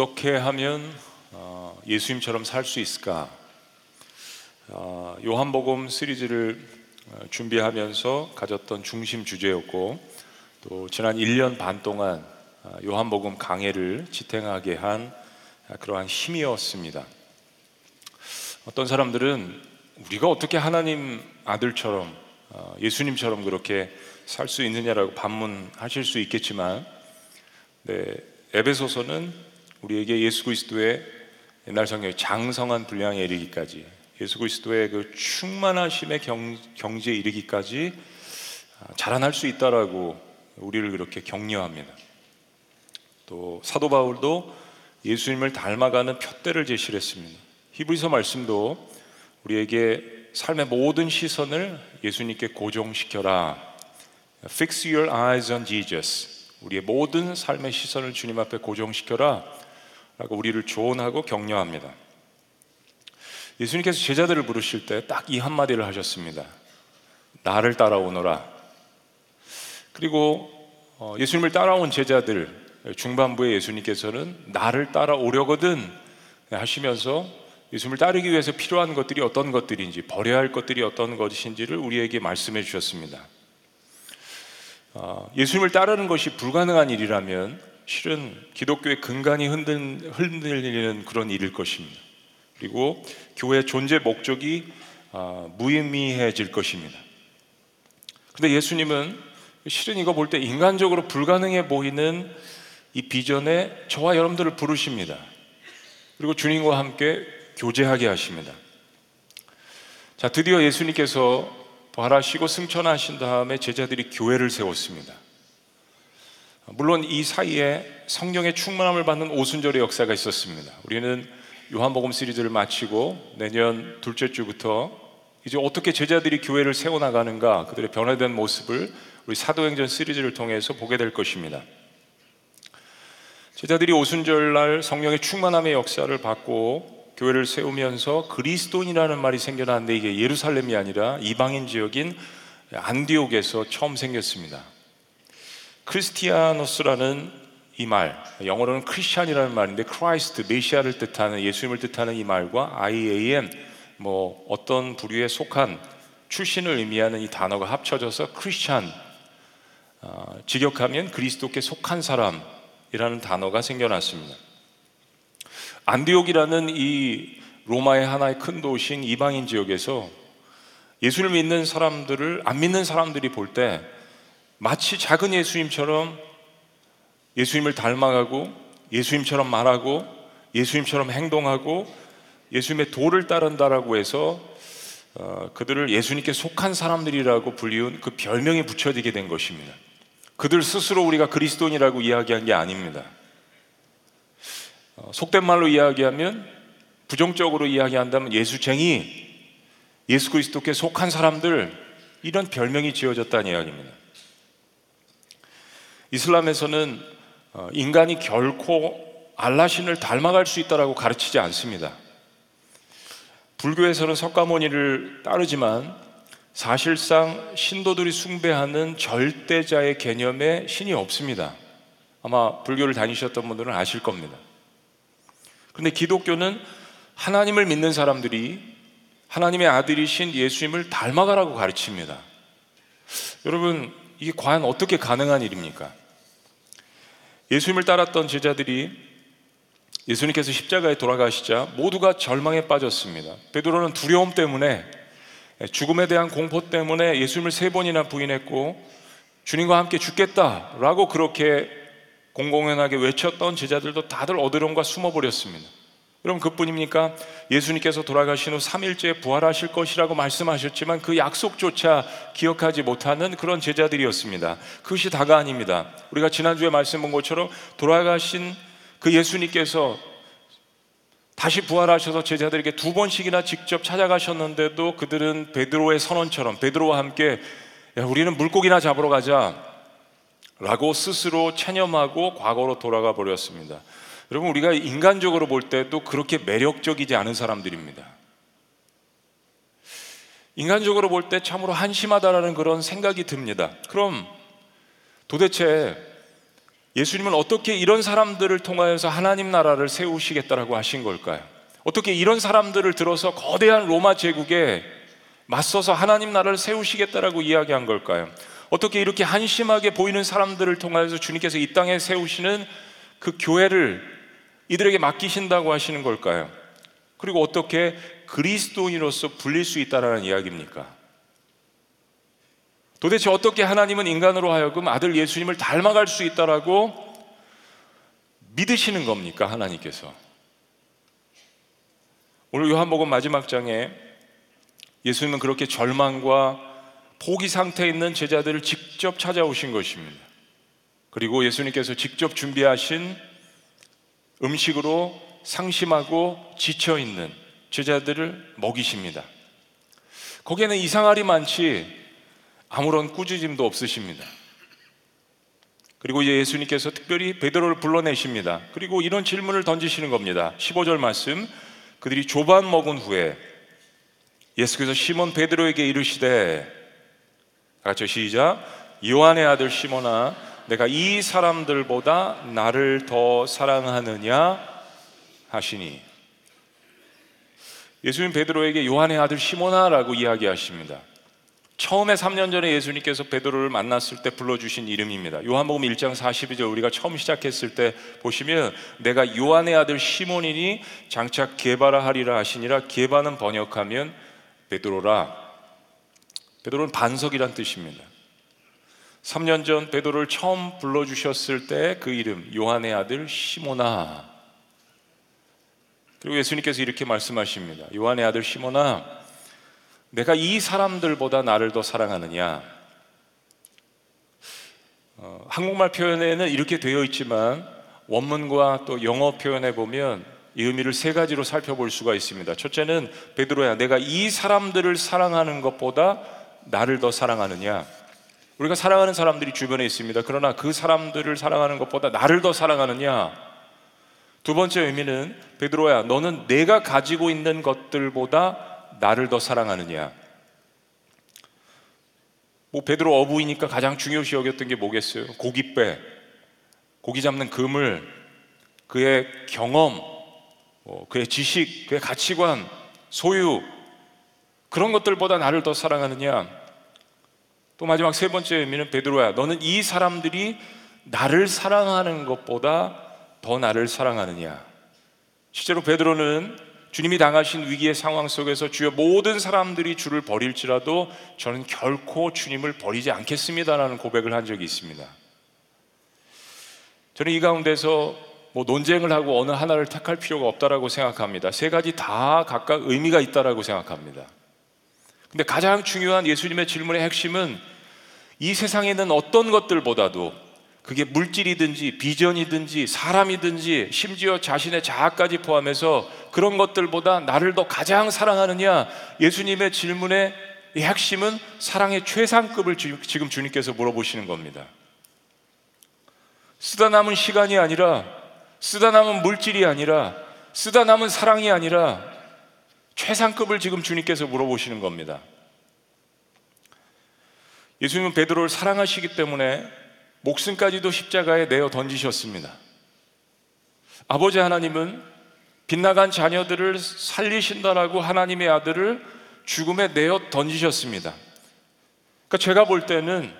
어떻게 하면 어, 예수님처럼 살 수 있을까? 어, 요한복음 시리즈를 어, 준비하면서 가졌던 중심 주제였고 또 지난 1년 반 동안 요한복음 강해를 지탱하게 한 그러한 힘이었습니다. 어떤 사람들은 우리가 어떻게 하나님 아들처럼 예수님처럼 그렇게 살 수 있느냐라고 반문하실 수 있겠지만 네, 에베소서는 우리에게 예수 그리스도의 옛날 성경의 장성한 분량에 이르기까지 예수 그리스도의 그 충만하심의 경, 경지에 이르기까지 아, 자라날 수 있다라고 우리를 그렇게 격려합니다. 또 사도 바울도 예수님을 닮아가는 표대를 제시를 했습니다. 히브리서 말씀도 우리에게 삶의 모든 시선을 예수님께 고정시켜라. Fix your eyes on Jesus. 우리의 모든 삶의 시선을 주님 앞에 고정시켜라 라고 우리를 조언하고 격려합니다. 예수님께서 제자들을 부르실 때 딱 이 한마디를 하셨습니다. 나를 따라오너라. 그리고 어, 예수님을 따라온 제자들 중반부에 예수님께서는 나를 따라오려거든 하시면서 예수님을 따르기 위해서 필요한 것들이 어떤 것들인지 버려야 할 것들이 어떤 것인지를 우리에게 말씀해 주셨습니다. 어, 예수님을 따르는 것이 불가능한 일이라면 실은 기독교의 근간이 흔들리는 그런 일일 것입니다. 그리고 교회 존재 목적이 어, 무의미해질 것입니다. 근데 예수님은 실은 이거 볼 때 인간적으로 불가능해 보이는 이 비전에 저와 여러분들을 부르십니다. 그리고 주님과 함께 교제하게 하십니다. 자, 드디어 예수님께서 부활하시고 승천하신 다음에 제자들이 교회를 세웠습니다. 물론 이 사이에 성령의 충만함을 받는 오순절의 역사가 있었습니다. 우리는 요한복음 시리즈를 마치고 내년 둘째 주부터 이제 어떻게 제자들이 교회를 세워나가는가 그들의 변화된 모습을 우리 사도행전 시리즈를 통해서 보게 될 것입니다. 제자들이 오순절날 성령의 충만함의 역사를 받고 교회를 세우면서 그리스도인이라는 말이 생겨났는데 이게 예루살렘이 아니라 이방인 지역인 안디옥에서 처음 생겼습니다. 크리스티아노스라는 이 말, 영어로는 Christian이라는 말인데 Christ, 메시아를 뜻하는 예수님을 뜻하는 이 말과 ian 뭐 어떤 부류에 속한 출신을 의미하는 이 단어가 합쳐져서 크리스찬 어, 직역하면 그리스도께 속한 사람이라는 단어가 생겨났습니다. 안디옥이라는 이 로마의 하나의 큰 도시인 이방인 지역에서 예수를 믿는 사람들을 안 믿는 사람들이 볼때 마치 작은 예수님처럼 예수님을 닮아가고 예수님처럼 말하고 예수님처럼 행동하고 예수님의 도를 따른다라고 해서 어, 그들을 예수님께 속한 사람들이라고 불리운 그 별명이 붙여지게 된 것입니다. 그들 스스로 우리가 그리스도인이라고 이야기한 게 아닙니다. 어, 속된 말로 이야기하면 부정적으로 이야기한다면 예수쟁이, 예수 그리스도께 속한 사람들 이런 별명이 지어졌다는 이야기입니다. 이슬람에서는 어, 인간이 결코 알라신을 닮아갈 수 있다라고 가르치지 않습니다. 불교에서는 석가모니를 따르지만 사실상 신도들이 숭배하는 절대자의 개념에 신이 없습니다. 아마 불교를 다니셨던 분들은 아실 겁니다. 근데 기독교는 하나님을 믿는 사람들이 하나님의 아들이신 예수님을 닮아가라고 가르칩니다. 여러분, 이게 과연 어떻게 가능한 일입니까? 예수님을 따랐던 제자들이 예수님께서 십자가에 돌아가시자 모두가 절망에 빠졌습니다. 베드로는 두려움 때문에 죽음에 대한 공포 때문에 예수님을 세 번이나 부인했고 주님과 함께 죽겠다라고 그렇게 공공연하게 외쳤던 제자들도 다들 어드름과 숨어버렸습니다. 여러분 그뿐입니까? 예수님께서 돌아가신 후 3일째 부활하실 것이라고 말씀하셨지만 그 약속조차 기억하지 못하는 그런 제자들이었습니다. 그것이 다가 아닙니다. 우리가 지난주에 말씀 본 것처럼 돌아가신 그 예수님께서 다시 부활하셔서 제자들에게 두 번씩이나 직접 찾아가셨는데도 그들은 베드로의 선언처럼 베드로와 함께 야, 우리는 물고기나 잡으러 가자 라고 스스로 체념하고 과거로 돌아가 버렸습니다. 여러분, 우리가 인간적으로 볼 때도 그렇게 매력적이지 않은 사람들입니다. 인간적으로 볼 때 참으로 한심하다라는 그런 생각이 듭니다. 그럼 도대체 예수님은 어떻게 이런 사람들을 통하여서 하나님 나라를 세우시겠다라고 하신 걸까요? 어떻게 이런 사람들을 들어서 거대한 로마 제국에 맞서서 하나님 나라를 세우시겠다라고 이야기한 걸까요? 어떻게 이렇게 한심하게 보이는 사람들을 통하여서 주님께서 이 땅에 세우시는 그 교회를 이들에게 맡기신다고 하시는 걸까요? 그리고 어떻게 그리스도인으로서 불릴 수 있다라는 이야기입니까? 도대체 어떻게 하나님은 인간으로 하여금 아들 예수님을 닮아갈 수 있다라고 믿으시는 겁니까? 하나님께서. 오늘 요한복음 마지막 장에 예수님은 그렇게 절망과 포기 상태에 있는 제자들을 직접 찾아오신 것입니다. 그리고 예수님께서 직접 준비하신 음식으로 상심하고 지쳐 있는 제자들을 먹이십니다. 거기에는 이상할이 많지 아무런 꾸짖음도 없으십니다. 그리고 예수님께서 특별히 베드로를 불러내십니다. 그리고 이런 질문을 던지시는 겁니다. 15절 말씀. 그들이 조반 먹은 후에 예수께서 시몬 베드로에게 이르시되 같이 시작. 요한의 아들 시몬아 내가 이 사람들보다 나를 더 사랑하느냐 하시니 예수님 베드로에게 요한의 아들 시몬아라고 이야기하십니다. 처음에 3년 전에 예수님께서 베드로를 만났을 때 불러주신 이름입니다. 요한복음 1장 42절 우리가 처음 시작했을 때 보시면 내가 요한의 아들 시몬이니 장차 게바라 하리라 하시니라 게바는 번역하면 베드로라 베드로는 반석이란 뜻입니다. 3년 전 베드로를 처음 불러 주셨을 때 그 이름 요한의 아들 시모나 그리고 예수님께서 이렇게 말씀하십니다. 요한의 아들 시모나 내가 이 사람들보다 나를 더 사랑하느냐? 어, 한국말 표현에는 이렇게 되어 있지만 원문과 또 영어 표현에 보면 이 의미를 세 가지로 살펴볼 수가 있습니다. 첫째는 베드로야, 내가 이 사람들을 사랑하는 것보다 나를 더 사랑하느냐? 우리가 사랑하는 사람들이 주변에 있습니다. 그러나 그 사람들을 사랑하는 것보다 나를 더 사랑하느냐? 두 번째 의미는 베드로야, 너는 내가 가지고 있는 것들보다 나를 더 사랑하느냐? 뭐 베드로 어부이니까 가장 중요시 여겼던 게 뭐겠어요? 고깃배, 고기 잡는 그물, 그의 경험, 뭐 그의 지식, 그의 가치관, 소유 그런 것들보다 나를 더 사랑하느냐? 또 마지막 세 번째 의미는 베드로야, 너는 이 사람들이 나를 사랑하는 것보다 더 나를 사랑하느냐? 실제로 베드로는 주님이 당하신 위기의 상황 속에서 주여 모든 사람들이 주를 버릴지라도 저는 결코 주님을 버리지 않겠습니다라는 고백을 한 적이 있습니다. 저는 이 가운데서 뭐 논쟁을 하고 어느 하나를 택할 필요가 없다라고 생각합니다. 세 가지 다 각각 의미가 있다라고 생각합니다. 근데 가장 중요한 예수님의 질문의 핵심은 이 세상에 있는 어떤 것들보다도 그게 물질이든지 비전이든지 사람이든지 심지어 자신의 자아까지 포함해서 그런 것들보다 나를 더 가장 사랑하느냐 예수님의 질문의 핵심은 사랑의 최상급을 지금 주님께서 물어보시는 겁니다. 쓰다 남은 시간이 아니라 쓰다 남은 물질이 아니라 쓰다 남은 사랑이 아니라 최상급을 지금 주님께서 물어보시는 겁니다. 예수님은 베드로를 사랑하시기 때문에 목숨까지도 십자가에 내어 던지셨습니다. 아버지 하나님은 빗나간 자녀들을 살리신다라고 하나님의 아들을 죽음에 내어 던지셨습니다. 그러니까 제가 볼 때는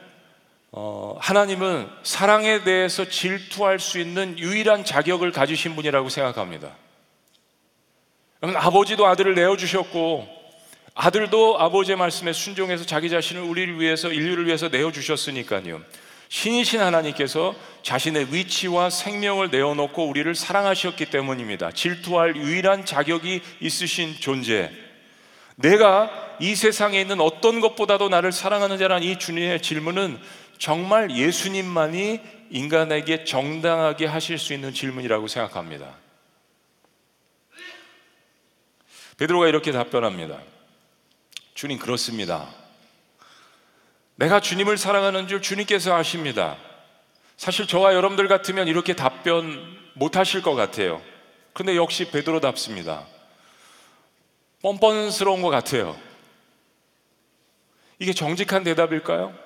어, 하나님은 사랑에 대해서 질투할 수 있는 유일한 자격을 가지신 분이라고 생각합니다. 아버지도 아들을 내어 주셨고 아들도 아버지의 말씀에 순종해서 자기 자신을 우리를 위해서 인류를 위해서 내어 주셨으니까요. 신이신 하나님께서 자신의 위치와 생명을 내어놓고 우리를 사랑하셨기 때문입니다. 질투할 유일한 자격이 있으신 존재. 내가 이 세상에 있는 어떤 것보다도 나를 사랑하는 자란 이 주님의 질문은 정말 예수님만이 인간에게 정당하게 하실 수 있는 질문이라고 생각합니다. 베드로가 이렇게 답변합니다. 주님 그렇습니다. 내가 주님을 사랑하는 줄 주님께서 아십니다. 사실 저와 여러분들 같으면 이렇게 답변 못 하실 것 같아요. 근데 역시 베드로답습니다. 뻔뻔스러운 것 같아요. 이게 정직한 대답일까요?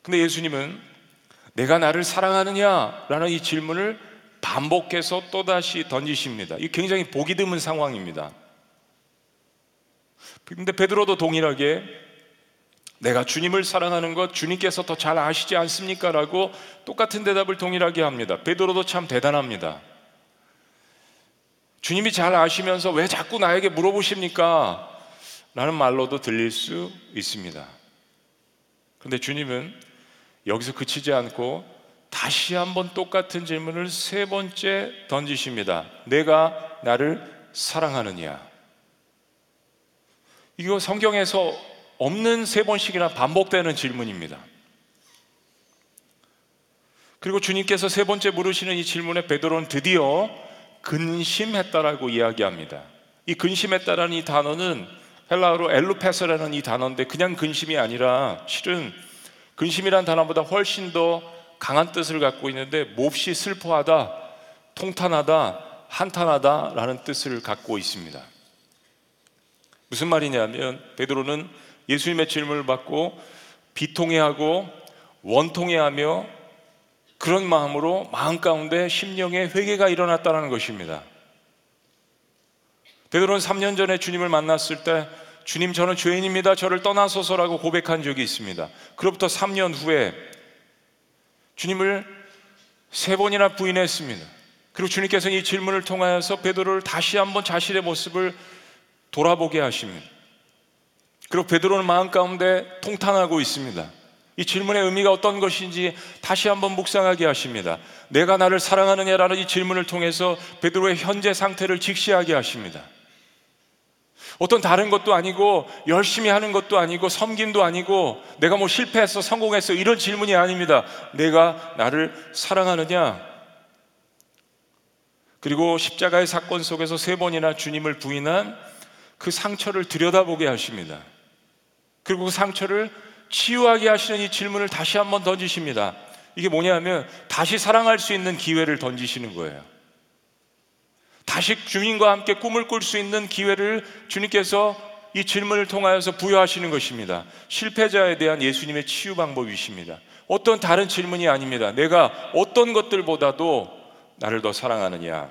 근데 예수님은 내가 나를 사랑하느냐? 라는 이 질문을 반복해서 또다시 던지십니다. 이 굉장히 보기 드문 상황입니다. 근데 베드로도 동일하게 내가 주님을 사랑하는 것 주님께서 더 잘 아시지 않습니까? 라고 똑같은 대답을 동일하게 합니다. 베드로도 참 대단합니다. 주님이 잘 아시면서 왜 자꾸 나에게 물어보십니까? 라는 말로도 들릴 수 있습니다. 그런데 주님은 여기서 그치지 않고 다시 한번 똑같은 질문을 세 번째 던지십니다. 내가 나를 사랑하느냐? 이거 성경에서 없는 세 번씩이나 반복되는 질문입니다. 그리고 주님께서 세 번째 물으시는 이 질문에 베드로는 드디어 근심했다라고 이야기합니다. 이 근심했다라는 이 단어는 헬라어로 엘루페스라는 이 단어인데 그냥 근심이 아니라 실은 근심이란 단어보다 훨씬 더 강한 뜻을 갖고 있는데 몹시 슬퍼하다, 통탄하다, 한탄하다라는 뜻을 갖고 있습니다. 무슨 말이냐면 베드로는 예수님의 질문을 받고 비통해하고 원통해하며 그런 마음으로 마음 가운데 심령의 회개가 일어났다는 것입니다. 베드로는 3년 전에 주님을 만났을 때 주님 저는 죄인입니다. 저를 떠나소서라고 고백한 적이 있습니다. 그로부터 3년 후에 주님을 세 번이나 부인했습니다. 그리고 주님께서는 이 질문을 통하여서 베드로를 다시 한번 자신의 모습을 돌아보게 하십니다. 그리고 베드로는 마음 가운데 통탄하고 있습니다. 이 질문의 의미가 어떤 것인지 다시 한번 묵상하게 하십니다. 내가 나를 사랑하느냐라는 이 질문을 통해서 베드로의 현재 상태를 직시하게 하십니다. 어떤 다른 것도 아니고 열심히 하는 것도 아니고 섬김도 아니고 내가 뭐 실패했어 성공했어 이런 질문이 아닙니다. 내가 나를 사랑하느냐? 그리고 십자가의 사건 속에서 세 번이나 주님을 부인한 그 상처를 들여다보게 하십니다. 그리고 그 상처를 치유하게 하시는 이 질문을 다시 한번 던지십니다. 이게 뭐냐면 다시 사랑할 수 있는 기회를 던지시는 거예요. 다시 주님과 함께 꿈을 꿀 수 있는 기회를 주님께서 이 질문을 통하여서 부여하시는 것입니다. 실패자에 대한 예수님의 치유 방법이십니다. 어떤 다른 질문이 아닙니다. 내가 어떤 것들보다도 나를 더 사랑하느냐?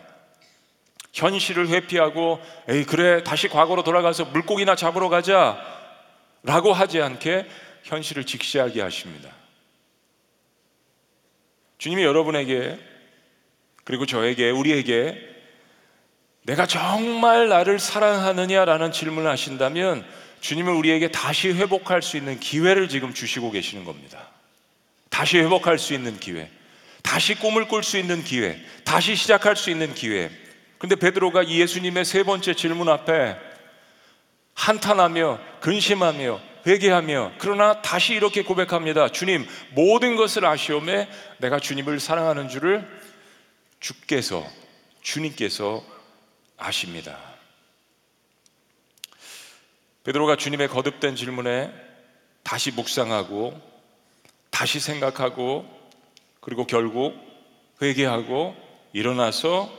현실을 회피하고 에이 그래 다시 과거로 돌아가서 물고기나 잡으러 가자 라고 하지 않게 현실을 직시하게 하십니다. 주님이 여러분에게 그리고 저에게 우리에게 내가 정말 나를 사랑하느냐라는 질문을 하신다면 주님은 우리에게 다시 회복할 수 있는 기회를 지금 주시고 계시는 겁니다. 다시 회복할 수 있는 기회, 다시 꿈을 꿀 수 있는 기회, 다시 시작할 수 있는 기회. 근데 베드로가 예수님의 세 번째 질문 앞에 한탄하며 근심하며 회개하며 그러나 다시 이렇게 고백합니다. 주님, 모든 것을 아시오매 내가 주님을 사랑하는 줄을 주께서 주님께서 아십니다. 베드로가 주님의 거듭된 질문에 다시 묵상하고 다시 생각하고 그리고 결국 회개하고 일어나서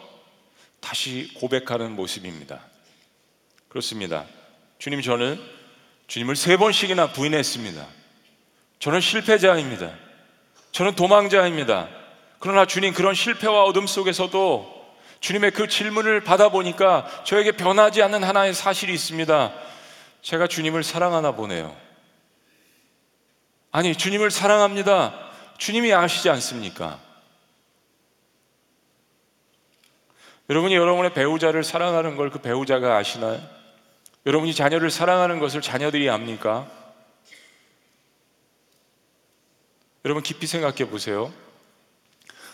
다시 고백하는 모습입니다. 그렇습니다. 주님 저는 주님을 세 번씩이나 부인했습니다. 저는 실패자입니다. 저는 도망자입니다. 그러나 주님 그런 실패와 어둠 속에서도 주님의 그 질문을 받아보니까 저에게 변하지 않는 하나의 사실이 있습니다. 제가 주님을 사랑하나 보네요. 아니, 주님을 사랑합니다. 주님이 아시지 않습니까? 여러분이 여러분의 배우자를 사랑하는 걸 그 배우자가 아시나요? 여러분이 자녀를 사랑하는 것을 자녀들이 압니까? 여러분 깊이 생각해 보세요.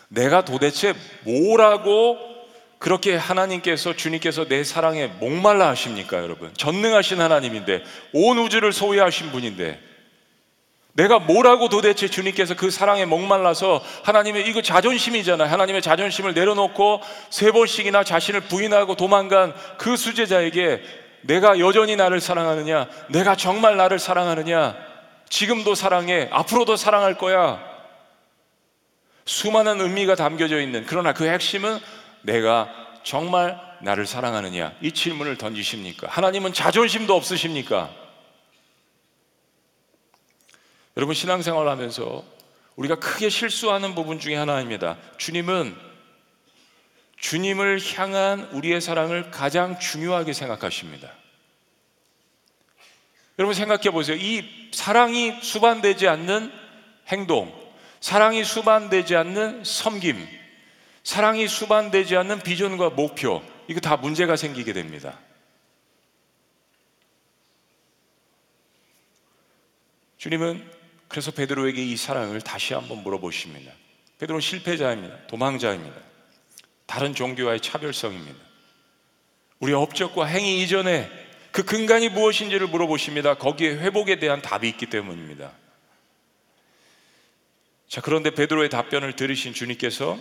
내가 도대체 뭐라고 그렇게 하나님께서 주님께서 내 사랑에 목말라 하십니까, 여러분? 전능하신 하나님인데 온 우주를 소유하신 분인데 내가 뭐라고 도대체 주님께서 그 사랑에 목말라서 하나님의 이거 자존심이잖아요. 하나님의 자존심을 내려놓고 세 번씩이나 자신을 부인하고 도망간 그 수제자에게 내가 여전히 나를 사랑하느냐? 내가 정말 나를 사랑하느냐? 지금도 사랑해. 앞으로도 사랑할 거야. 수많은 의미가 담겨져 있는 그러나 그 핵심은 내가 정말 나를 사랑하느냐? 이 질문을 던지십니까? 하나님은 자존심도 없으십니까? 여러분 신앙생활 하면서 우리가 크게 실수하는 부분 중에 하나입니다. 주님은 주님을 향한 우리의 사랑을 가장 중요하게 생각하십니다. 여러분 생각해 보세요. 이 사랑이 수반되지 않는 행동, 사랑이 수반되지 않는 섬김, 사랑이 수반되지 않는 비전과 목표, 이거 다 문제가 생기게 됩니다. 주님은 그래서 베드로에게 이 사랑을 다시 한번 물어보십니다. 베드로는 실패자입니다. 도망자입니다. 다른 종교와의 차별성입니다. 우리 업적과 행위 이전에 그 근간이 무엇인지를 물어보십니다. 거기에 회복에 대한 답이 있기 때문입니다. 자, 그런데 베드로의 답변을 들으신 주님께서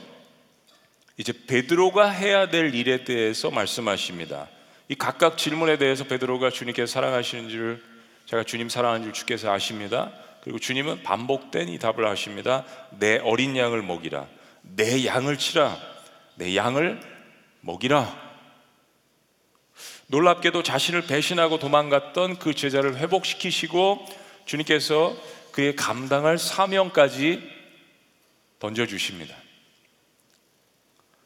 이제 베드로가 해야 될 일에 대해서 말씀하십니다. 이 각각 질문에 대해서 베드로가 주님께서 사랑하시는지를 제가 주님 사랑하는 줄 주께서 아십니다. 그리고 주님은 반복된 이 답을 하십니다. 내 어린 양을 먹이라. 내 양을 치라. 내 양을 먹이라. 놀랍게도 자신을 배신하고 도망갔던 그 제자를 회복시키시고 주님께서 그의 감당할 사명까지 던져주십니다.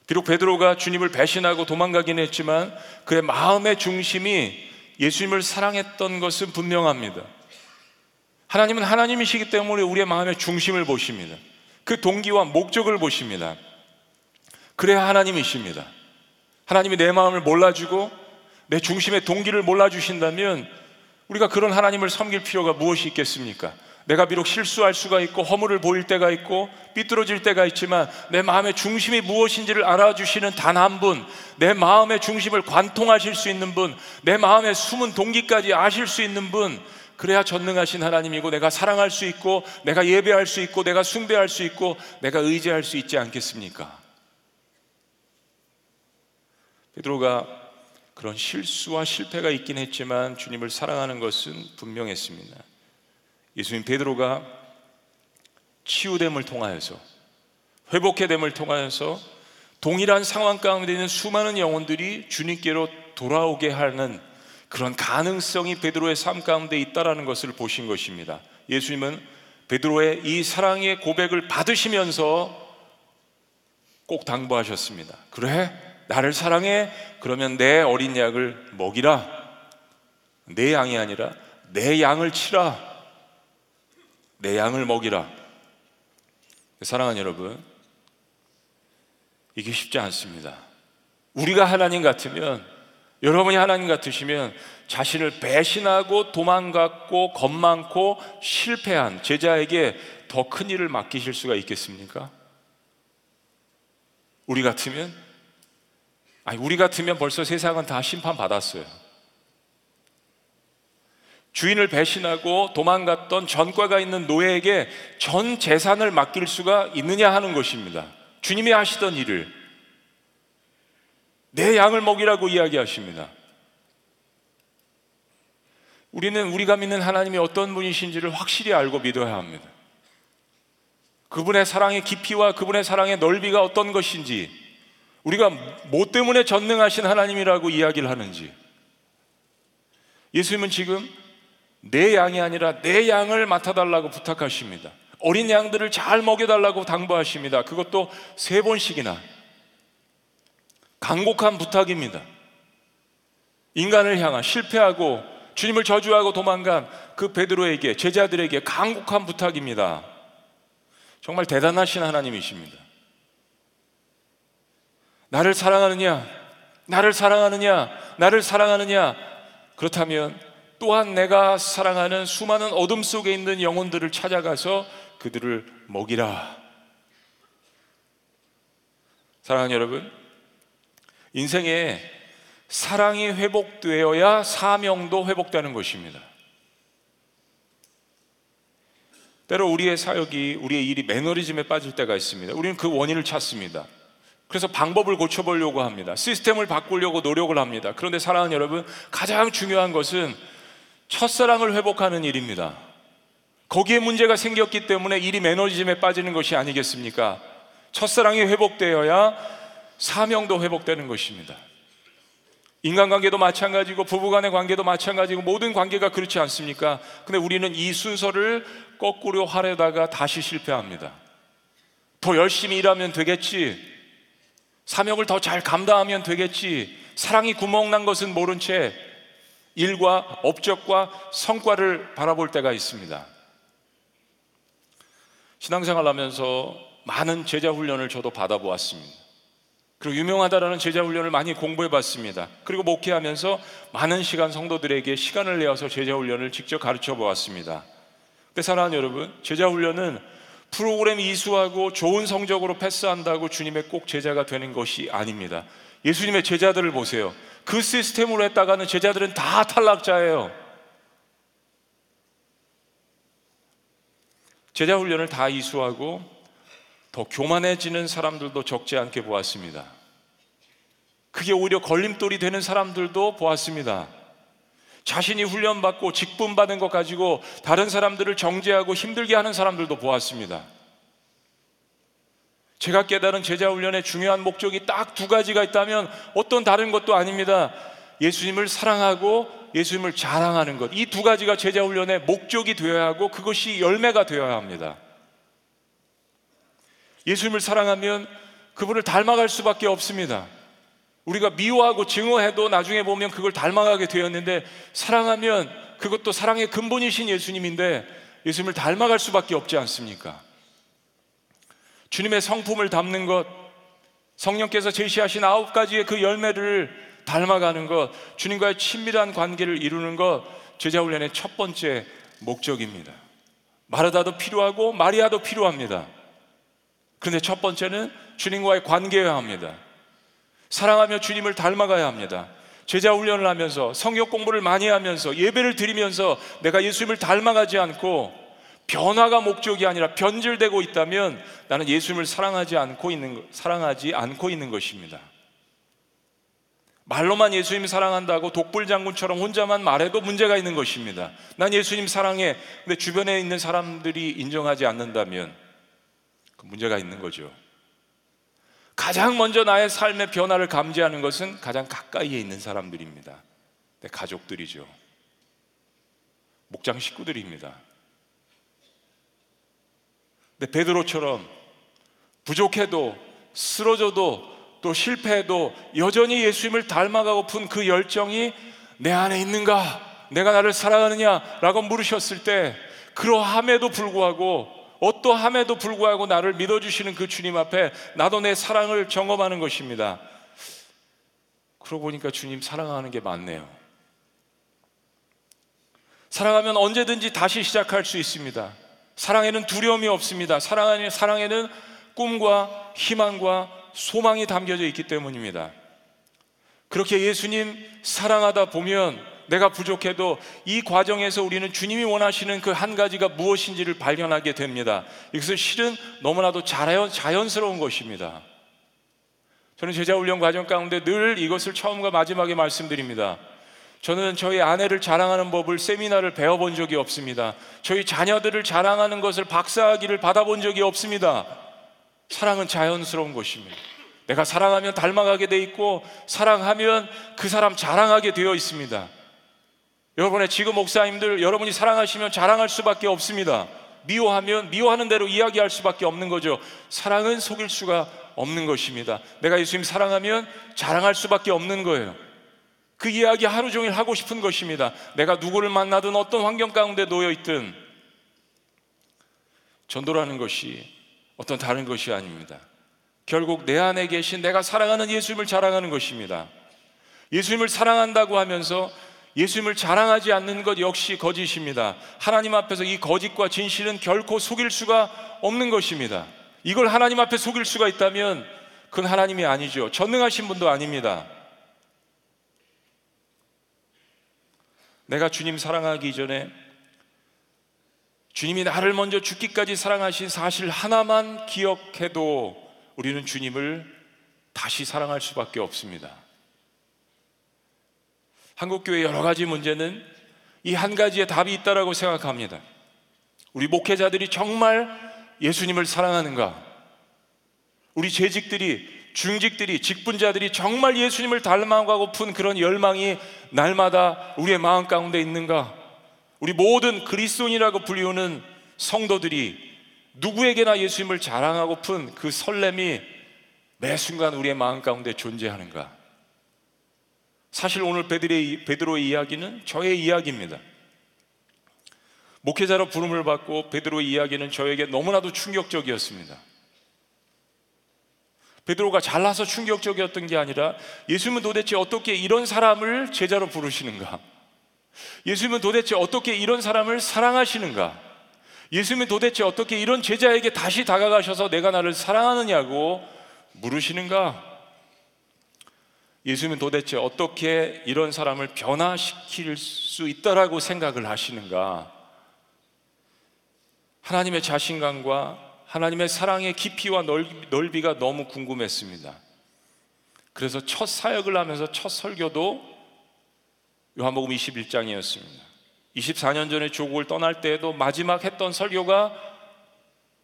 비록 베드로가 주님을 배신하고 도망가긴 했지만 그의 마음의 중심이 예수님을 사랑했던 것은 분명합니다. 하나님은 하나님이시기 때문에 우리의 마음의 중심을 보십니다. 그 동기와 목적을 보십니다. 그래야 하나님이십니다. 하나님이 내 마음을 몰라주고 내 중심의 동기를 몰라주신다면 우리가 그런 하나님을 섬길 필요가 무엇이 있겠습니까? 내가 비록 실수할 수가 있고 허물을 보일 때가 있고 삐뚤어질 때가 있지만 내 마음의 중심이 무엇인지를 알아주시는 단 한 분, 내 마음의 중심을 관통하실 수 있는 분, 내 마음의 숨은 동기까지 아실 수 있는 분, 그래야 전능하신 하나님이고 내가 사랑할 수 있고 내가 예배할 수 있고 내가 숭배할 수 있고 내가 의지할 수 있지 않겠습니까? 베드로가 그런 실수와 실패가 있긴 했지만 주님을 사랑하는 것은 분명했습니다. 예수님 베드로가 치유됨을 통하여서 회복해됨을 통하여서 동일한 상황 가운데 있는 수많은 영혼들이 주님께로 돌아오게 하는 그런 가능성이 베드로의 삶 가운데 있다라는 것을 보신 것입니다. 예수님은 베드로의 이 사랑의 고백을 받으시면서 꼭 당부하셨습니다. 그래, 나를 사랑해. 그러면 내 어린 양을 먹이라. 내 양이 아니라 내 양을 치라. 내 양을 먹이라. 사랑하는 여러분, 이게 쉽지 않습니다. 우리가 하나님 같으면, 여러분이 하나님 같으시면 자신을 배신하고 도망갔고 겁 많고 실패한 제자에게 더 큰 일을 맡기실 수가 있겠습니까? 우리 같으면, 아니, 우리 같으면 벌써 세상은 다 심판받았어요. 주인을 배신하고 도망갔던 전과가 있는 노예에게 전 재산을 맡길 수가 있느냐 하는 것입니다. 주님이 하시던 일을 내 양을 먹이라고 이야기하십니다. 우리는 우리가 믿는 하나님이 어떤 분이신지를 확실히 알고 믿어야 합니다. 그분의 사랑의 깊이와 그분의 사랑의 넓이가 어떤 것인지, 우리가 뭐 때문에 전능하신 하나님이라고 이야기를 하는지, 예수님은 지금 내 양이 아니라 내 양을 맡아달라고 부탁하십니다. 어린 양들을 잘 먹여달라고 당부하십니다. 그것도 세 번씩이나. 간곡한 부탁입니다. 인간을 향한 실패하고 주님을 저주하고 도망간 그 베드로에게 제자들에게 간곡한 부탁입니다. 정말 대단하신 하나님이십니다. 나를 사랑하느냐? 나를 사랑하느냐? 나를 사랑하느냐? 그렇다면 또한 내가 사랑하는 수많은 어둠 속에 있는 영혼들을 찾아가서 그들을 먹이라. 사랑하는 여러분, 인생에 사랑이 회복되어야 사명도 회복되는 것입니다. 때로 우리의 사역이, 우리의 일이 매너리즘에 빠질 때가 있습니다. 우리는 그 원인을 찾습니다. 그래서 방법을 고쳐보려고 합니다. 시스템을 바꾸려고 노력을 합니다. 그런데 사랑하는 여러분, 가장 중요한 것은 첫사랑을 회복하는 일입니다. 거기에 문제가 생겼기 때문에 일이 매너리즘에 빠지는 것이 아니겠습니까? 첫사랑이 회복되어야 사명도 회복되는 것입니다. 인간관계도 마찬가지고 부부간의 관계도 마찬가지고 모든 관계가 그렇지 않습니까? 근데 우리는 이 순서를 거꾸로 하려다가 다시 실패합니다. 더 열심히 일하면 되겠지. 사명을 더 잘 감당하면 되겠지. 사랑이 구멍난 것은 모른 채 일과 업적과 성과를 바라볼 때가 있습니다. 신앙생활 하면서 많은 제자 훈련을 저도 받아보았습니다. 그리고 유명하다라는 제자 훈련을 많이 공부해 봤습니다. 그리고 목회하면서 많은 시간 성도들에게 시간을 내어서 제자 훈련을 직접 가르쳐 보았습니다. 근데 사랑하는 여러분, 제자 훈련은 프로그램 이수하고 좋은 성적으로 패스한다고 주님의 꼭 제자가 되는 것이 아닙니다. 예수님의 제자들을 보세요. 그 시스템으로 했다가는 제자들은 다 탈락자예요. 제자 훈련을 다 이수하고 더 교만해지는 사람들도 적지 않게 보았습니다. 그게 오히려 걸림돌이 되는 사람들도 보았습니다. 자신이 훈련받고 직분받은 것 가지고 다른 사람들을 정죄하고 힘들게 하는 사람들도 보았습니다. 제가 깨달은 제자 훈련의 중요한 목적이 딱 두 가지가 있다면 어떤 다른 것도 아닙니다. 예수님을 사랑하고 예수님을 자랑하는 것. 이 두 가지가 제자 훈련의 목적이 되어야 하고 그것이 열매가 되어야 합니다. 예수님을 사랑하면 그분을 닮아갈 수밖에 없습니다. 우리가 미워하고 증오해도 나중에 보면 그걸 닮아가게 되었는데 사랑하면 그것도 사랑의 근본이신 예수님인데 예수님을 닮아갈 수밖에 없지 않습니까? 주님의 성품을 담는 것, 성령께서 제시하신 아홉 가지의 그 열매를 닮아가는 것, 주님과의 친밀한 관계를 이루는 것, 제자훈련의 첫 번째 목적입니다. 마르다도 필요하고 마리아도 필요합니다. 그런데 첫 번째는 주님과의 관계여야 합니다. 사랑하며 주님을 닮아가야 합니다. 제자 훈련을 하면서 성역 공부를 많이 하면서 예배를 드리면서 내가 예수님을 닮아가지 않고 변화가 목적이 아니라 변질되고 있다면 나는 예수님을 사랑하지 않고 있는 사랑하지 않고 있는 것입니다. 말로만 예수님 사랑한다고 독불 장군처럼 혼자만 말해도 문제가 있는 것입니다. 난 예수님 사랑해. 근데 주변에 있는 사람들이 인정하지 않는다면 그 문제가 있는 거죠. 가장 먼저 나의 삶의 변화를 감지하는 것은 가장 가까이에 있는 사람들입니다. 내 가족들이죠. 목장 식구들입니다. 근데 베드로처럼 부족해도 쓰러져도 또 실패해도 여전히 예수님을 닮아가고픈 그 열정이 내 안에 있는가? 내가 나를 사랑하느냐? 라고 물으셨을 때 그러함에도 불구하고 어떠함에도 불구하고 나를 믿어주시는 그 주님 앞에 나도 내 사랑을 점검하는 것입니다. 그러고 보니까 주님 사랑하는 게 맞네요. 사랑하면 언제든지 다시 시작할 수 있습니다. 사랑에는 두려움이 없습니다. 사랑에는, 사랑에는 꿈과 희망과 소망이 담겨져 있기 때문입니다. 그렇게 예수님 사랑하다 보면 내가 부족해도 이 과정에서 우리는 주님이 원하시는 그 한 가지가 무엇인지를 발견하게 됩니다. 이것은 실은 너무나도 자연, 자연스러운 것입니다. 저는 제자 훈련 과정 가운데 늘 이것을 처음과 마지막에 말씀드립니다. 저는 저희 아내를 자랑하는 법을 세미나를 배워본 적이 없습니다. 저희 자녀들을 자랑하는 것을 박사학위를 받아본 적이 없습니다. 사랑은 자연스러운 것입니다. 내가 사랑하면 닮아가게 돼 있고 사랑하면 그 사람 자랑하게 되어 있습니다. 여러분의 지금 목사님들 여러분이 사랑하시면 자랑할 수밖에 없습니다. 미워하면 미워하는 대로 이야기할 수밖에 없는 거죠. 사랑은 속일 수가 없는 것입니다. 내가 예수님 사랑하면 자랑할 수밖에 없는 거예요. 그 이야기 하루 종일 하고 싶은 것입니다. 내가 누구를 만나든 어떤 환경 가운데 놓여 있든 전도라는 것이 어떤 다른 것이 아닙니다. 결국 내 안에 계신 내가 사랑하는 예수님을 자랑하는 것입니다. 예수님을 사랑한다고 하면서 예수님을 자랑하지 않는 것 역시 거짓입니다. 하나님 앞에서 이 거짓과 진실은 결코 속일 수가 없는 것입니다. 이걸 하나님 앞에 속일 수가 있다면 그건 하나님이 아니죠. 전능하신 분도 아닙니다. 내가 주님 사랑하기 전에 주님이 나를 먼저 죽기까지 사랑하신 사실 하나만 기억해도 우리는 주님을 다시 사랑할 수밖에 없습니다. 한국교회 여러 가지 문제는 이 한 가지의 답이 있다라고 생각합니다. 우리 목회자들이 정말 예수님을 사랑하는가? 우리 재직들이 중직들이 직분자들이 정말 예수님을 닮아가고픈 그런 열망이 날마다 우리의 마음 가운데 있는가? 우리 모든 그리스도인이라고 불리우는 성도들이 누구에게나 예수님을 자랑하고픈 그 설렘이 매 순간 우리의 마음 가운데 존재하는가? 사실 오늘 베드로의, 베드로의 이야기는 저의 이야기입니다. 목회자로 부름을 받고 베드로의 이야기는 저에게 너무나도 충격적이었습니다. 베드로가 잘나서 충격적이었던 게 아니라 예수님은 도대체 어떻게 이런 사람을 제자로 부르시는가? 예수님은 도대체 어떻게 이런 사람을 사랑하시는가? 예수님은 도대체 어떻게 이런 제자에게 다시 다가가셔서 내가 나를 사랑하느냐고 물으시는가? 예수님은 도대체 어떻게 이런 사람을 변화시킬 수 있다라고 생각을 하시는가? 하나님의 자신감과 하나님의 사랑의 깊이와 넓이, 가 너무 궁금했습니다. 그래서 첫 사역을 하면서 첫 설교도 요한복음 21장이었습니다. 24년 전에 조국을 떠날 때에도 마지막 했던 설교가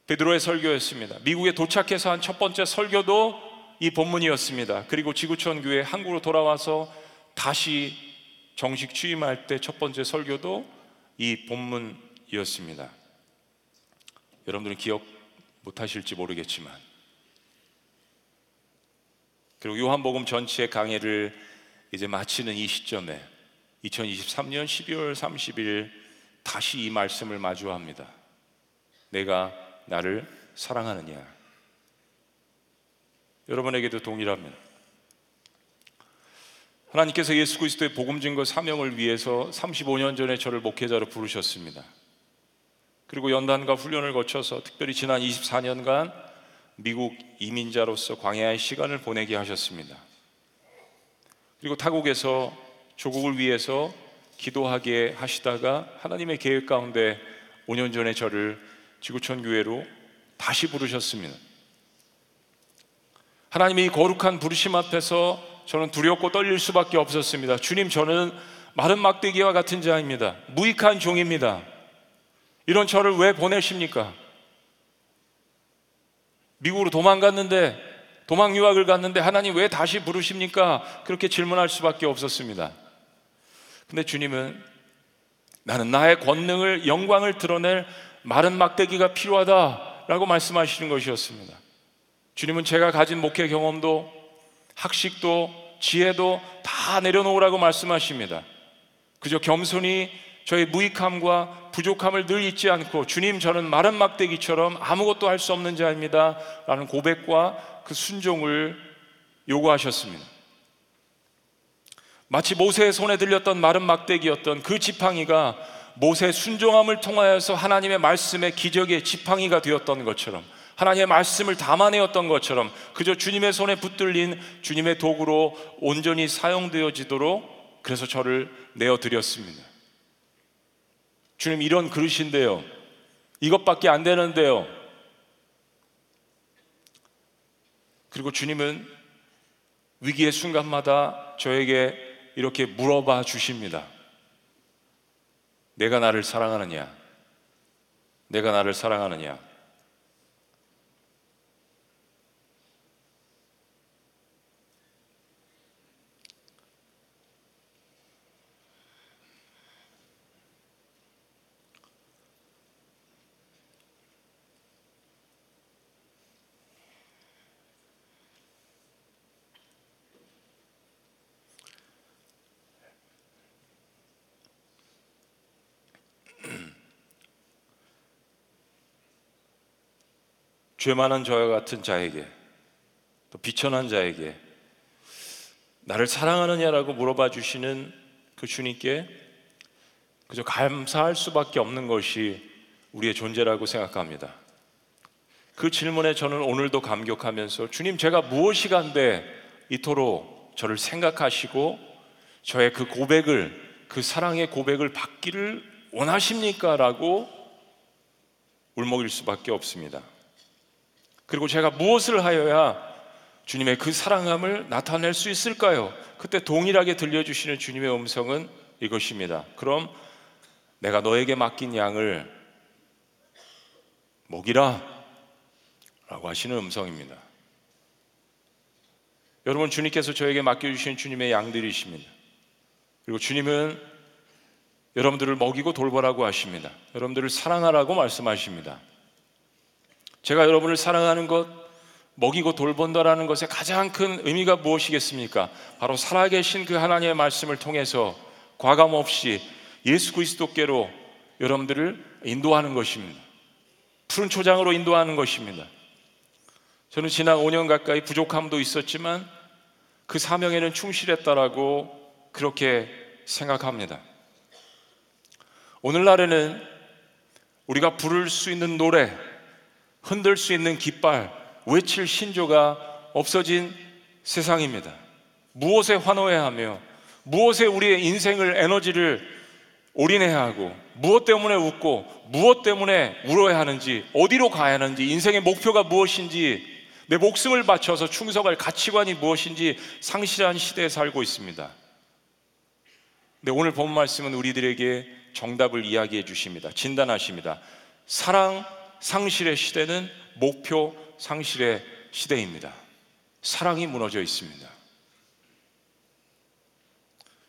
베드로의 설교였습니다. 미국에 도착해서 한 첫 번째 설교도 이 본문이었습니다. 그리고 지구촌 교회 한국으로 돌아와서 다시 정식 취임할 때 첫 번째 설교도 이 본문이었습니다. 여러분들은 기억 못 하실지 모르겠지만 그리고 요한복음 전체 강해를 이제 마치는 이 시점에 2023년 12월 30일 다시 이 말씀을 마주합니다. 내가 나를 사랑하느냐? 여러분에게도 동일하면 하나님께서 예수 그리스도의 복음 증거 사명을 위해서 35년 전에 저를 목회자로 부르셨습니다. 그리고 연단과 훈련을 거쳐서 특별히 지난 24년간 미국 이민자로서 광야의 시간을 보내게 하셨습니다. 그리고 타국에서 조국을 위해서 기도하게 하시다가 하나님의 계획 가운데 5년 전에 저를 지구촌 교회로 다시 부르셨습니다. 하나님의 거룩한 부르심 앞에서 저는 두렵고 떨릴 수밖에 없었습니다. 주님, 저는 마른 막대기와 같은 자입니다. 무익한 종입니다. 이런 저를 왜 보내십니까? 미국으로 도망갔는데, 도망 유학을 갔는데 하나님 왜 다시 부르십니까? 그렇게 질문할 수밖에 없었습니다. 근데 주님은 나는 나의 권능을 영광을 드러낼 마른 막대기가 필요하다라고 말씀하시는 것이었습니다. 주님은 제가 가진 목회 경험도 학식도 지혜도 다 내려놓으라고 말씀하십니다. 그저 겸손히 저의 무익함과 부족함을 늘 잊지 않고 주님 저는 마른 막대기처럼 아무것도 할 수 없는 자입니다. 라는 고백과 그 순종을 요구하셨습니다. 마치 모세의 손에 들렸던 마른 막대기였던 그 지팡이가 모세의 순종함을 통하여서 하나님의 말씀의 기적의 지팡이가 되었던 것처럼 하나님의 말씀을 담아내었던 것처럼 그저 주님의 손에 붙들린 주님의 도구로 온전히 사용되어지도록 그래서 저를 내어 드렸습니다. 주님 이런 그릇인데요. 이것밖에 안 되는데요. 그리고 주님은 위기의 순간마다 저에게 이렇게 물어봐 주십니다. 내가 나를 사랑하느냐? 내가 나를 사랑하느냐? 죄 많은 저와 같은 자에게 또 비천한 자에게 나를 사랑하느냐라고 물어봐 주시는 그 주님께 그저 감사할 수밖에 없는 것이 우리의 존재라고 생각합니다. 그 질문에 저는 오늘도 감격하면서 주님 제가 무엇이 간데 이토록 저를 생각하시고 저의 그 고백을 그 사랑의 고백을 받기를 원하십니까? 라고 울먹일 수밖에 없습니다. 그리고 제가 무엇을 하여야 주님의 그 사랑함을 나타낼 수 있을까요? 그때 동일하게 들려주시는 주님의 음성은 이것입니다. 그럼 내가 너에게 맡긴 양을 먹이라 라고 하시는 음성입니다. 여러분, 주님께서 저에게 맡겨주신 주님의 양들이십니다. 그리고 주님은 여러분들을 먹이고 돌보라고 하십니다. 여러분들을 사랑하라고 말씀하십니다. 제가 여러분을 사랑하는 것, 먹이고 돌본다라는 것의 가장 큰 의미가 무엇이겠습니까? 바로 살아계신 그 하나님의 말씀을 통해서 과감 없이 예수 그리스도께로 여러분들을 인도하는 것입니다. 푸른 초장으로 인도하는 것입니다. 저는 지난 5년 가까이 부족함도 있었지만 그 사명에는 충실했다라고 그렇게 생각합니다. 오늘날에는 우리가 부를 수 있는 노래, 흔들 수 있는 깃발, 외칠 신조가 없어진 세상입니다. 무엇에 환호해야 하며 무엇에 우리의 인생을 에너지를 올인해야 하고 무엇 때문에 웃고 무엇 때문에 울어야 하는지 어디로 가야 하는지 인생의 목표가 무엇인지 내 목숨을 바쳐서 충성할 가치관이 무엇인지 상실한 시대에 살고 있습니다. 네, 오늘 본 말씀은 우리들에게 정답을 이야기해 주십니다. 진단하십니다. 사랑 상실의 시대는 목표 상실의 시대입니다. 사랑이 무너져 있습니다.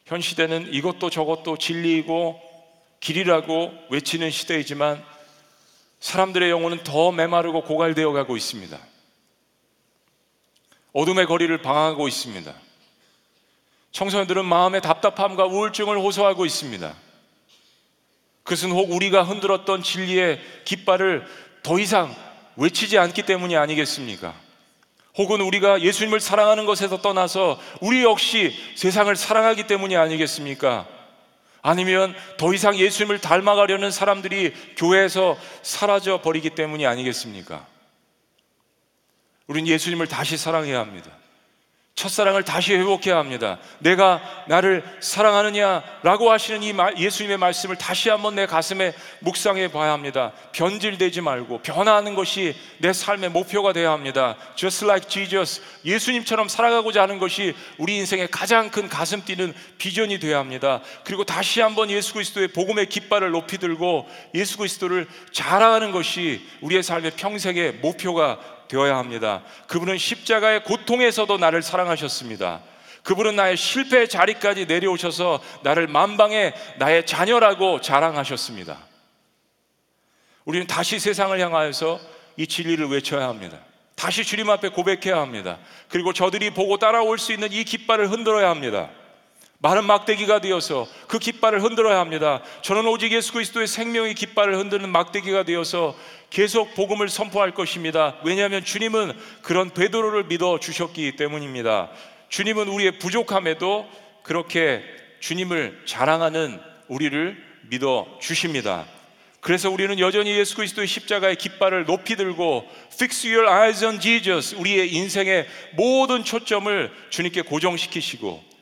현 시대는 이것도 저것도 진리이고 길이라고 외치는 시대이지만 사람들의 영혼은 더 메마르고 고갈되어 가고 있습니다. 어둠의 거리를 방황하고 있습니다. 청소년들은 마음의 답답함과 우울증을 호소하고 있습니다. 그것은 혹 우리가 흔들었던 진리의 깃발을 더 이상 외치지 않기 때문이 아니겠습니까? 혹은 우리가 예수님을 사랑하는 것에서 떠나서 우리 역시 세상을 사랑하기 때문이 아니겠습니까? 아니면 더 이상 예수님을 닮아가려는 사람들이 교회에서 사라져 버리기 때문이 아니겠습니까? 우리는 예수님을 다시 사랑해야 합니다. 첫사랑을 다시 회복해야 합니다. 내가 나를 사랑하느냐라고 하시는 이 예수님의 말씀을 다시 한번 내 가슴에 묵상해 봐야 합니다. 변질되지 말고 변화하는 것이 내 삶의 목표가 되어야 합니다. Just like Jesus. 예수님처럼 살아가고자 하는 것이 우리 인생의 가장 큰 가슴 뛰는 비전이 되어야 합니다. 그리고 다시 한번 예수 그리스도의 복음의 깃발을 높이 들고 예수 그리스도를 자랑하는 것이 우리의 삶의 평생의 목표가 되어야 합니다. 그분은 십자가의 고통에서도 나를 사랑하셨습니다. 그분은 나의 실패의 자리까지 내려오셔서 나를 만방에 나의 자녀라고 자랑하셨습니다. 우리는 다시 세상을 향하여서 이 진리를 외쳐야 합니다. 다시 주님 앞에 고백해야 합니다. 그리고 저들이 보고 따라올 수 있는 이 깃발을 흔들어야 합니다. 마른 막대기가 되어서 그 깃발을 흔들어야 합니다. 저는 오직 예수 그리스도의 생명의 깃발을 흔드는 막대기가 되어서 계속 복음을 선포할 것입니다. 왜냐하면 주님은 그런 베드로를 믿어 주셨기 때문입니다. 주님은 우리의 부족함에도 그렇게 주님을 자랑하는 우리를 믿어 주십니다. 그래서 우리는 여전히 예수 그리스도의 십자가의 깃발을 높이 들고 fix your eyes on Jesus 우리의 인생의 모든 초점을 주님께 고정시키시고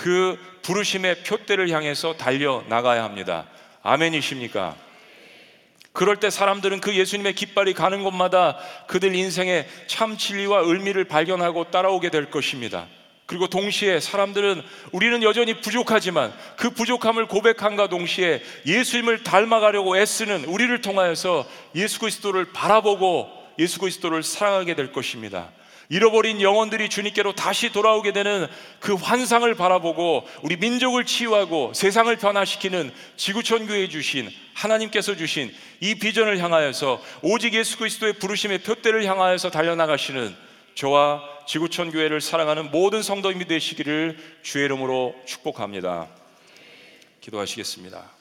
그 부르심의 표대를 향해서 달려 나가야 합니다. 아멘이십니까? 그럴 때 사람들은 그 예수님의 깃발이 가는 곳마다 그들 인생의 참 진리와 의미를 발견하고 따라오게 될 것입니다. 그리고 동시에 사람들은 우리는 여전히 부족하지만 그 부족함을 고백함과 동시에 예수님을 닮아가려고 애쓰는 우리를 통하여서 예수 그리스도를 바라보고 예수 그리스도를 사랑하게 될 것입니다. 잃어버린 영혼들이 주님께로 다시 돌아오게 되는 그 환상을 바라보고 우리 민족을 치유하고 세상을 변화시키는 지구촌 교회 주신 하나님께서 주신 이 비전을 향하여서 오직 예수 그리스도의 부르심의 표대를 향하여서 달려나가시는 저와 지구촌 교회를 사랑하는 모든 성도님이 되시기를 주의 이름으로 축복합니다. 기도하시겠습니다.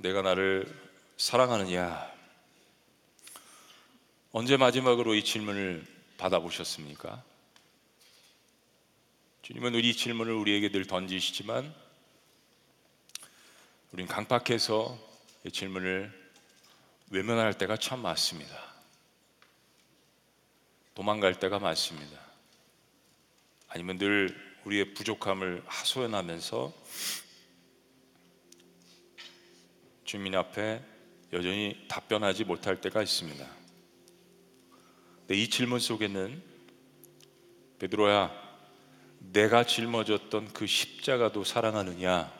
내가 나를 사랑하느냐? 언제 마지막으로 이 질문을 받아보셨습니까? 주님은 우리 질문을 우리에게 늘 던지시지만 우린 강박해서 이 질문을 외면할 때가 참 많습니다. 도망갈 때가 많습니다. 아니면 늘 우리의 부족함을 하소연하면서 주민 앞에 여전히 답변하지 못할 때가 있습니다. 근데 이 질문 속에는 베드로야, 내가 짊어졌던 그 십자가도 사랑하느냐?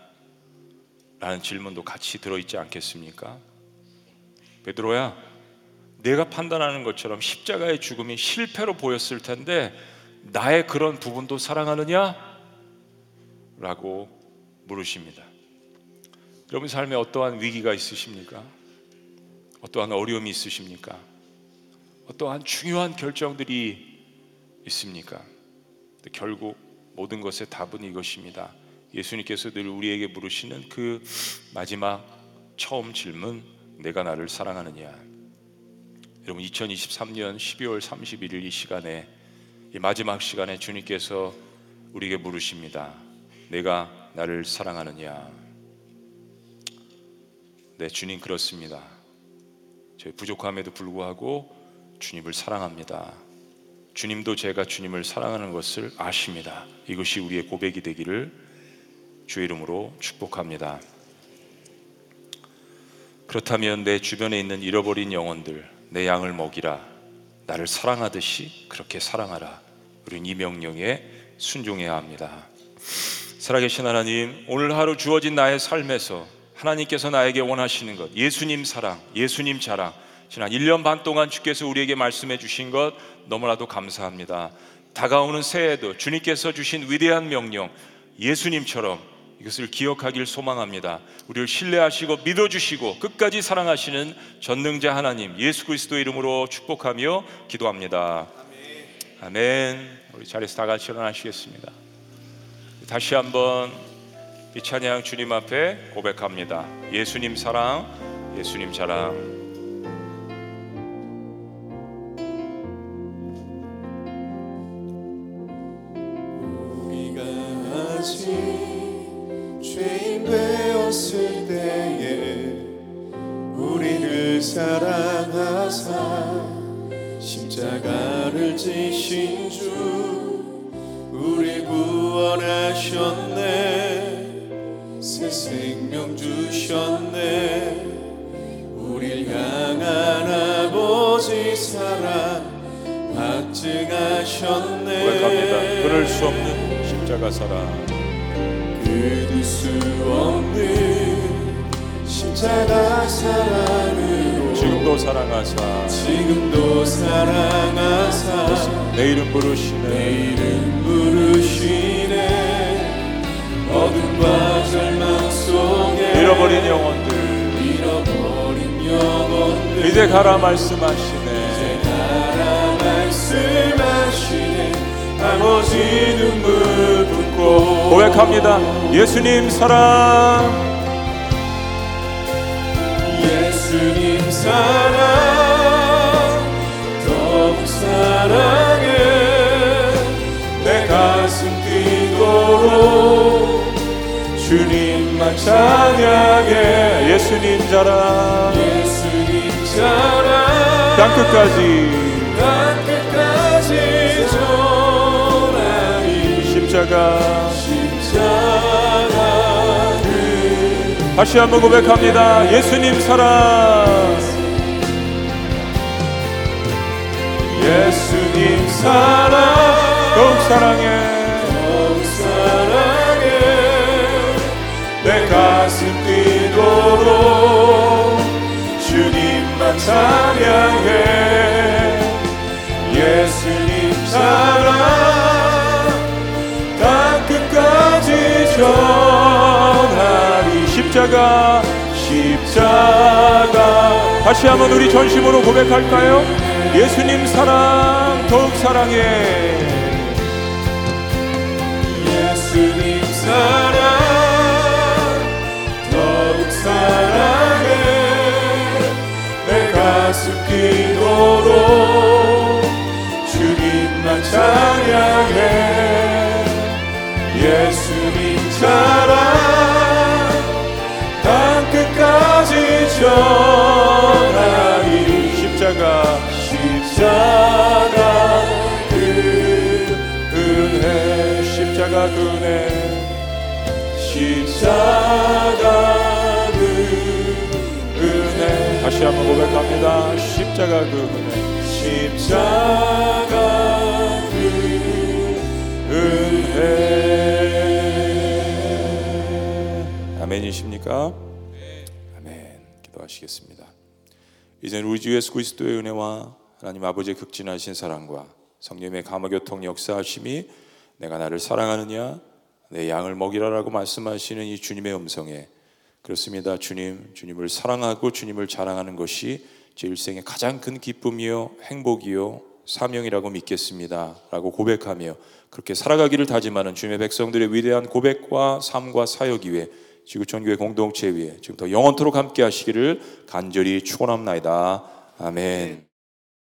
라는 질문도 같이 들어있지 않겠습니까? 베드로야, 내가 판단하는 것처럼 십자가의 죽음이 실패로 보였을 텐데 나의 그런 부분도 사랑하느냐? 라고 물으십니다. 여러분 삶에 어떠한 위기가 있으십니까? 어떠한 어려움이 있으십니까? 어떠한 중요한 결정들이 있습니까? 결국 모든 것의 답은 이것입니다. 예수님께서 늘 우리에게 물으시는 그 마지막 처음 질문, 내가 나를 사랑하느냐? 여러분 2023년 12월 31일 이 시간에 이 마지막 시간에 주님께서 우리에게 물으십니다. 내가 나를 사랑하느냐? 네, 주님 그렇습니다. 저희 부족함에도 불구하고 주님을 사랑합니다. 주님도 제가 주님을 사랑하는 것을 아십니다. 이것이 우리의 고백이 되기를 주의 이름으로 축복합니다. 그렇다면 내 주변에 있는 잃어버린 영혼들, 내 양을 먹이라. 나를 사랑하듯이 그렇게 사랑하라. 우리는 이 명령에 순종해야 합니다. 살아계신 하나님, 오늘 하루 주어진 나의 삶에서 하나님께서 나에게 원하시는 것, 예수님 사랑, 예수님 자랑, 지난 1년 반 동안 주께서 우리에게 말씀해 주신 것 너무나도 감사합니다. 다가오는 새해에도 주님께서 주신 위대한 명령, 예수님처럼 이것을 기억하길 소망합니다. 우리를 신뢰하시고 믿어주시고 끝까지 사랑하시는 전능자 하나님 예수 그리스도 이름으로 축복하며 기도합니다. 아멘. 우리 자리에서 다 같이 일어나시겠습니다. 다시 한번 이 찬양 주님 앞에 고백합니다. 예수님 사랑, 예수님 자랑. 되었을 수 없는 십자가 사랑. 끊을 수 없는 십자가 사랑으로 지금도 사랑하사. 지금도 사랑하사. 내 이름 부르시네. 내 이름 부르시네. 어둠과 절망 속에 잃어버린 영혼들. 잃어버린 영혼들. 이제 가라 말씀하시네. 이제 가라 말씀하시네 아버지 눈물 붓고 고백합니다. 예수님 사랑. 예수님 사랑 더욱 사랑해. 내 가슴 뛰도록 주님만 찬양해. 예수님 자랑. 예수님 사랑. 땅 끝까지 십자가. 다시 한번 고백합니다. 예수님 사랑. 예수님 사랑. 더욱 사랑해. 더욱 사랑해. 내 가슴 뛰도록 주님만 찬양해. 예수님 사랑 전하리. 십자가 십자가. 다시 한번 우리 전심으로 고백할까요? 예수님 사랑 더욱 사랑해. 예수님 사랑 더욱 사랑해. 내 가슴 뛰도록 주님만 찬양해 사랑 땅 끝까지 전하리. 십자가. 십자가 그 은혜 십자가 그 은혜. 십자가 그 은혜. 다시 한번 고백합니다. 십자가 그 은혜. 십자가 아멘이십니까? 아멘 기도하시겠습니다 이젠 우리 주 예수 그리스도의 은혜와 하나님 아버지의 극진하신 사랑과 성령의 감화교통 역사하심이 내가 나를 사랑하느냐 내 양을 먹이라라고 말씀하시는 이 주님의 음성에 그렇습니다. 주님, 주님을 사랑하고 주님을 자랑하는 것이 제 일생의 가장 큰 기쁨이요 행복이요 사명이라고 믿겠습니다. 라고 고백하며 그렇게 살아가기를 다짐하는 주님의 백성들의 위대한 고백과 삶과 사역 위에 지구촌 교회 공동체 위에 지금 더 영원토록 함께 하시기를 간절히 축원합나이다. 아멘.